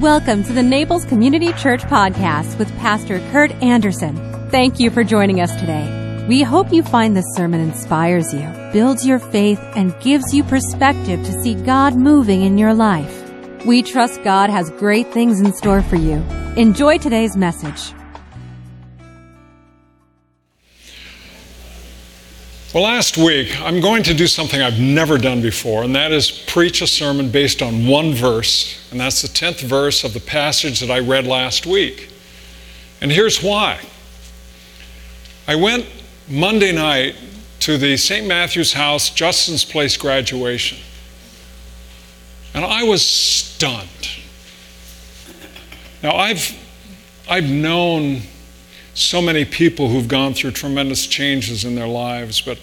Welcome to the Naples Community Church Podcast with Pastor Kurt Anderson. Thank you for joining us today. We hope you find this sermon inspires you, builds your faith, and gives you perspective to see God moving in your life. We trust God has great things in store for you. Enjoy today's message. Well, last week, I'm going to do something I've never done before, and that is preach a sermon based on one verse, and that's the 10th verse of the passage that I read last week. And here's why. I went Monday night to the St. Matthew's House, Justin's Place graduation, and I was stunned. Now, I've, I've known so many people who've gone through tremendous changes in their lives, but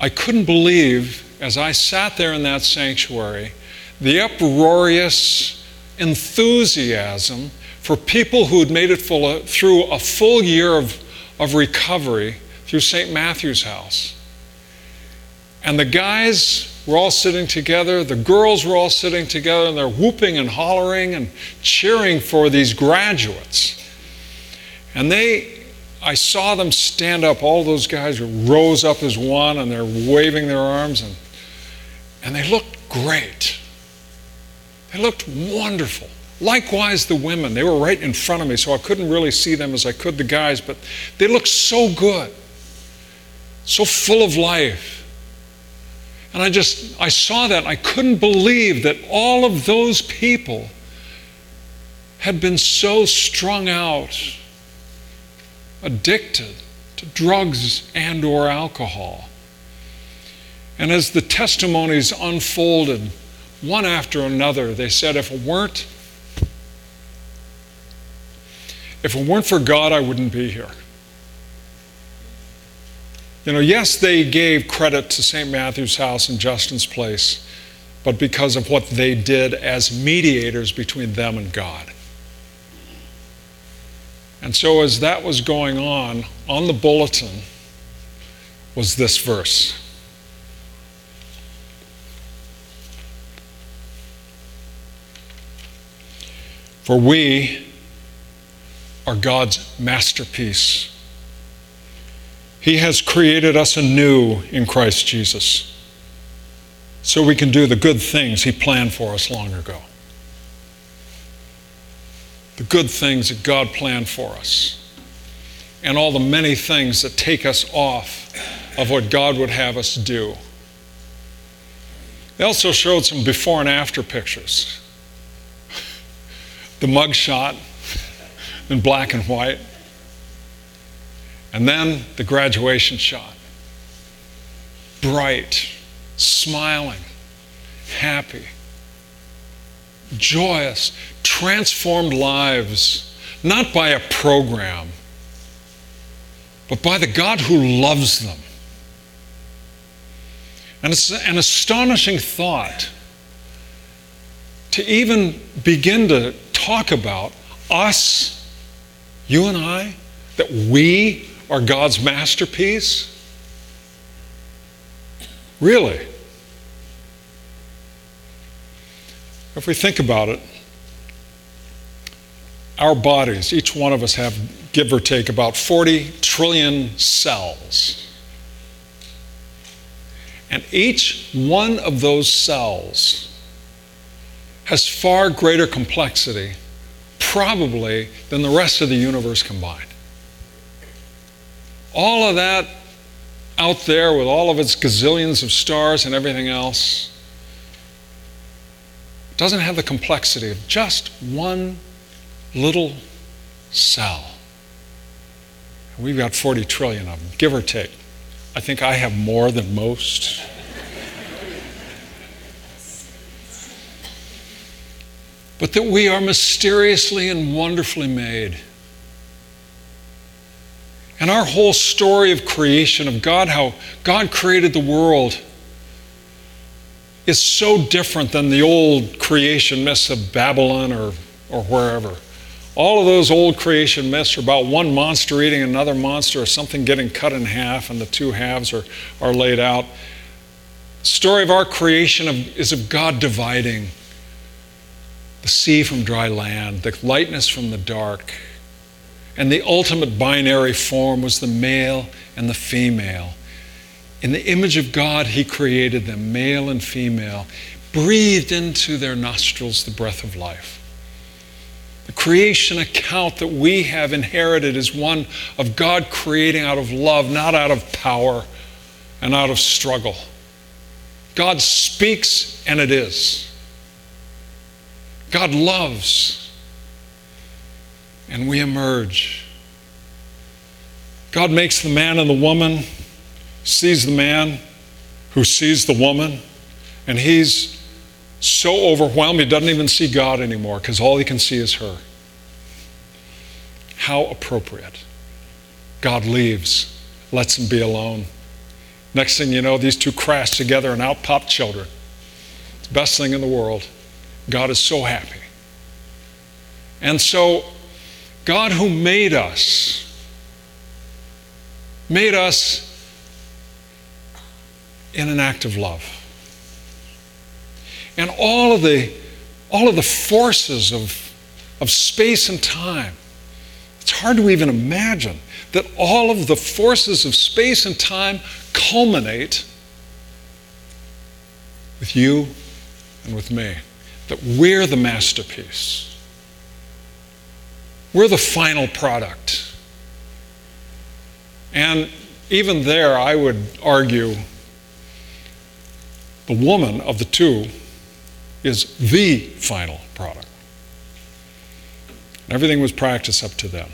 I couldn't believe as I sat there in that sanctuary the uproarious enthusiasm for people who had made it full, through a full year of, of recovery through St. Matthew's house. And the guys were all sitting together, the girls were all sitting together, and they're whooping and hollering and cheering for these graduates. And they, I saw them stand up, all those guys rose up as one and they're waving their arms and, and they looked great. They looked wonderful. Likewise, the women, they were right in front of me, so I couldn't really see them as I could the guys, but they looked so good, so full of life. And I just, I saw that, I couldn't believe that all of those people had been so strung out addicted to drugs and or alcohol. And as the testimonies unfolded, one after another, they said, if it weren't if it weren't for God, I wouldn't be here. You know, yes, they gave credit to St. Matthew's house and Justin's place, but because of what they did as mediators between them and God. And so, as that was going on, on the bulletin was this verse. For we are God's masterpiece. He has created us anew in Christ Jesus so we can do the good things He planned for us long ago the good things that God planned for us, and all the many things that take us off of what God would have us do. They also showed some before and after pictures. The mug shot in black and white, and then the graduation shot. Bright, smiling, happy joyous, transformed lives, not by a program, but by the God who loves them. And it's an astonishing thought to even begin to talk about us, you and I, that we are God's masterpiece. Really? If we think about it, our bodies, each one of us have, give or take, about 40 trillion cells. And each one of those cells has far greater complexity, probably, than the rest of the universe combined. All of that out there with all of its gazillions of stars and everything else doesn't have the complexity of just one little cell. We've got 40 trillion of them, give or take. I think I have more than most. but that we are mysteriously and wonderfully made. And our whole story of creation, of God, how God created the world is so different than the old creation myths of Babylon or, or wherever. All of those old creation myths are about one monster eating another monster or something getting cut in half and the two halves are, are laid out. The story of our creation of, is of God dividing the sea from dry land, the lightness from the dark. And the ultimate binary form was the male and the female. In the image of God, He created them, male and female, breathed into their nostrils the breath of life. The creation account that we have inherited is one of God creating out of love, not out of power and out of struggle. God speaks and it is. God loves and we emerge. God makes the man and the woman, sees the man who sees the woman, and he's so overwhelmed he doesn't even see God anymore because all he can see is her. How appropriate. God leaves, lets him be alone. Next thing you know, these two crash together and out pop children. It's the best thing in the world. God is so happy. And so, God who made us, made us in an act of love and all of the, all of the forces of, of space and time. It's hard to even imagine that all of the forces of space and time culminate with you and with me. That we're the masterpiece. We're the final product. And even there, I would argue the woman of the two is the final product. Everything was practice up to then.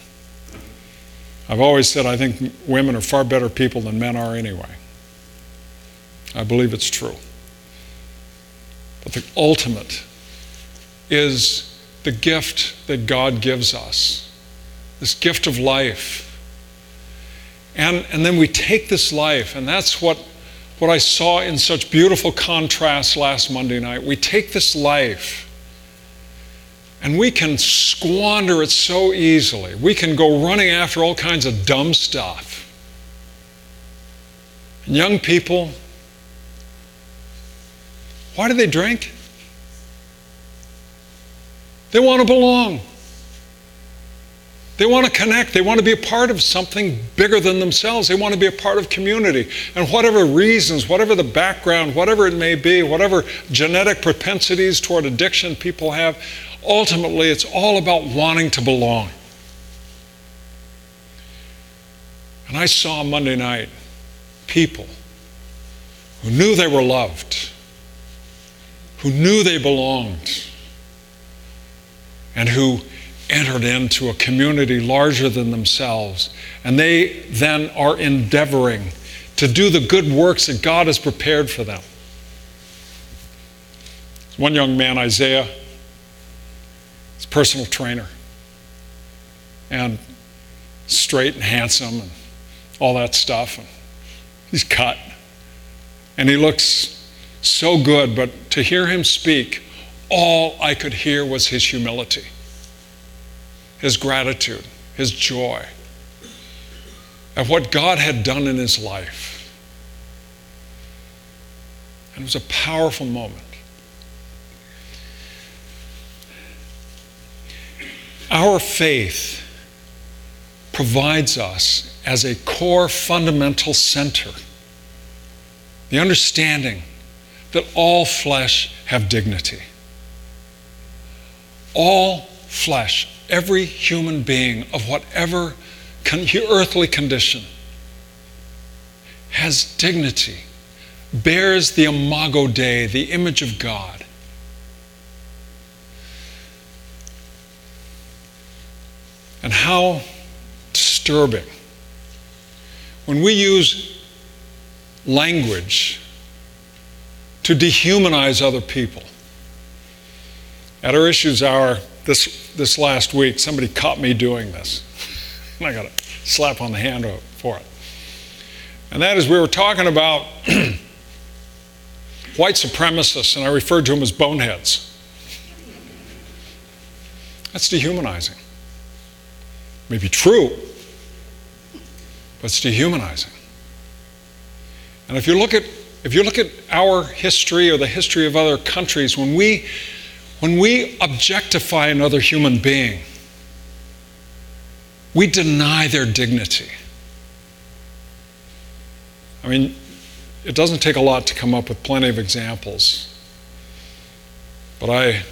I've always said I think women are far better people than men are anyway. I believe it's true. But the ultimate is the gift that God gives us this gift of life. And, and then we take this life, and that's what what I saw in such beautiful contrast last Monday night. We take this life and we can squander it so easily. We can go running after all kinds of dumb stuff. And young people, why do they drink? They want to belong. They want to connect. They want to be a part of something bigger than themselves. They want to be a part of community. And whatever reasons, whatever the background, whatever it may be, whatever genetic propensities toward addiction people have, ultimately it's all about wanting to belong. And I saw Monday night people who knew they were loved, who knew they belonged, and who entered into a community larger than themselves. And they then are endeavoring to do the good works that God has prepared for them. One young man, Isaiah, is a personal trainer. And straight and handsome and all that stuff. And he's cut. And he looks so good, but to hear him speak, all I could hear was his humility his gratitude, his joy at what God had done in his life. And it was a powerful moment. Our faith provides us as a core fundamental center the understanding that all flesh have dignity. All flesh every human being of whatever con- earthly condition has dignity, bears the imago Dei, the image of God. And how disturbing when we use language to dehumanize other people. At our issues hour, this, this last week, somebody caught me doing this. And I got a slap on the hand for it. And that is, we were talking about white supremacists, and I referred to them as boneheads. That's dehumanizing. Maybe true, but it's dehumanizing. And if you look at if you look at our history or the history of other countries, when we when we objectify another human being, we deny their dignity. I mean, it doesn't take a lot to come up with plenty of examples. But I, it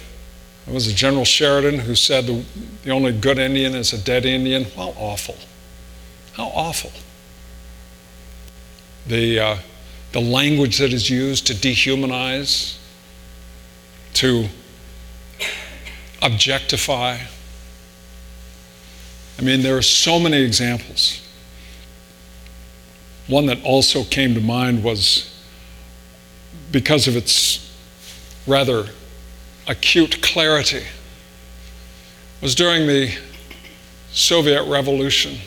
was a General Sheridan who said the, the only good Indian is a dead Indian. How awful. How awful. The, uh, the language that is used to dehumanize, to objectify. I mean, there are so many examples. One that also came to mind was because of its rather acute clarity was during the Soviet Revolution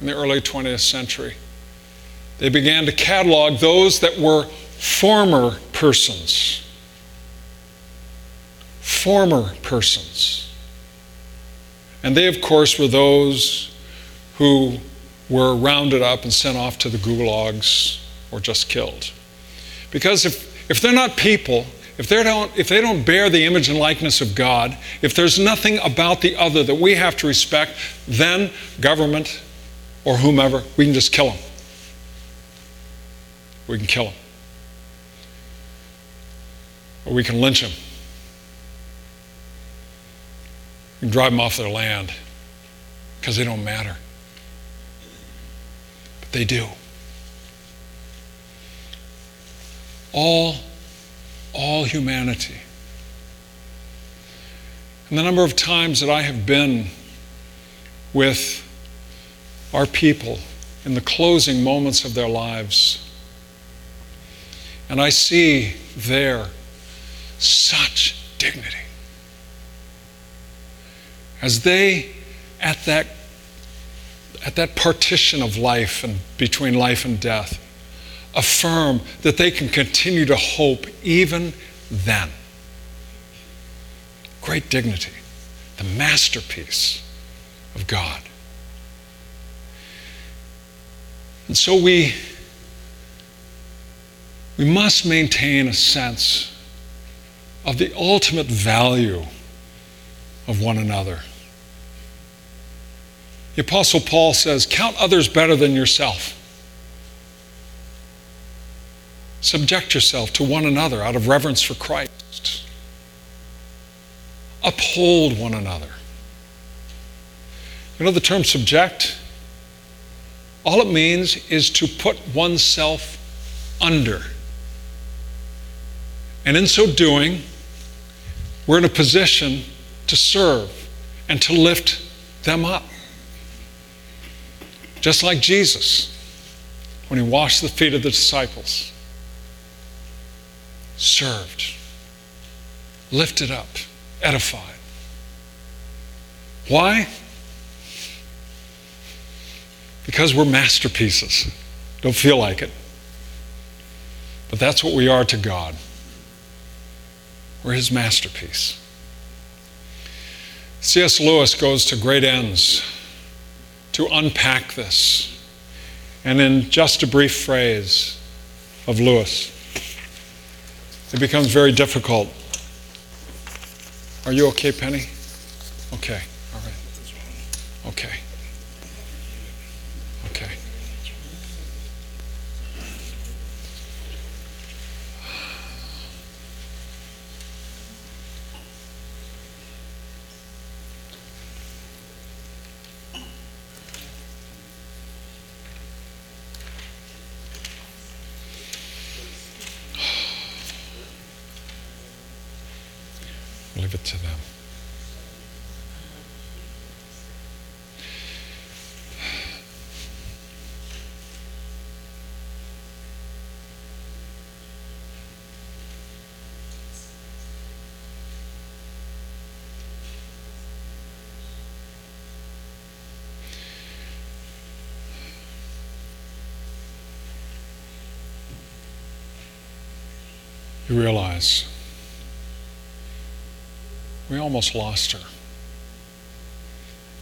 in the early 20th century. They began to catalog those that were former persons. Former persons. And they, of course, were those who were rounded up and sent off to the gulags or just killed. Because if, if they're not people, if they, don't, if they don't bear the image and likeness of God, if there's nothing about the other that we have to respect, then government or whomever, we can just kill them. We can kill them. Or we can lynch them. Can drive them off their land because they don't matter. But they do. All all humanity. And the number of times that I have been with our people in the closing moments of their lives, and I see there such dignity. As they, at that, at that partition of life and between life and death, affirm that they can continue to hope even then. Great dignity, the masterpiece of God. And so we, we must maintain a sense of the ultimate value of one another. The Apostle Paul says, Count others better than yourself. Subject yourself to one another out of reverence for Christ. Uphold one another. You know the term subject? All it means is to put oneself under. And in so doing, we're in a position to serve and to lift them up. Just like Jesus when he washed the feet of the disciples served, lifted up, edified. Why? Because we're masterpieces. Don't feel like it. But that's what we are to God. We're His masterpiece. C.S. Lewis goes to great ends to unpack this. And in just a brief phrase of Lewis, it becomes very difficult. Are you okay, Penny? Okay, all right. Okay. Leave it to them. You realize we almost lost her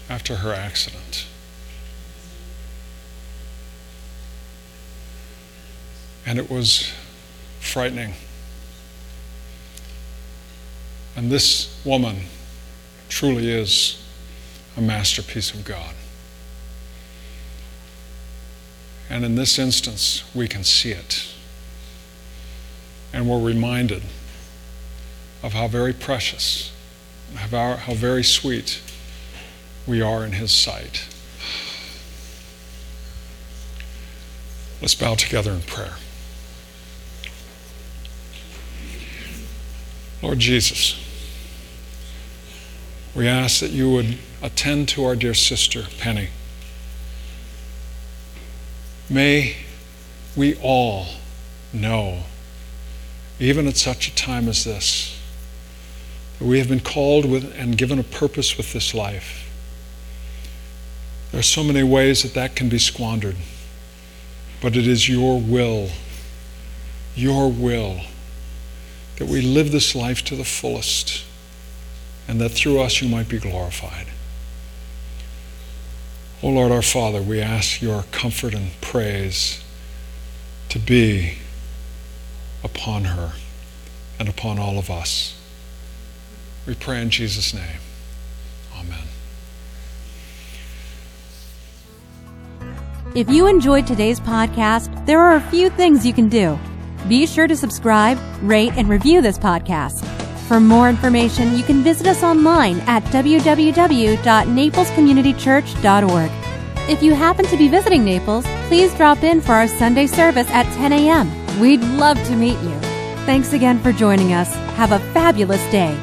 after her accident. And it was frightening. And this woman truly is a masterpiece of God. And in this instance, we can see it. And we're reminded of how very precious, how, very sweet we are in His sight. Let's bow together in prayer. Lord Jesus, we ask that you would attend to our dear sister, Penny. May we all know, even at such a time as this, we have been called with and given a purpose with this life. There are so many ways that that can be squandered, but it is your will, your will that we live this life to the fullest, and that through us you might be glorified. O oh Lord our Father, we ask your comfort and praise to be upon her and upon all of us. We pray in Jesus' name. Amen. If you enjoyed today's podcast, there are a few things you can do. Be sure to subscribe, rate, and review this podcast. For more information, you can visit us online at www.naplescommunitychurch.org. If you happen to be visiting Naples, please drop in for our Sunday service at 10 a.m. We'd love to meet you. Thanks again for joining us. Have a fabulous day.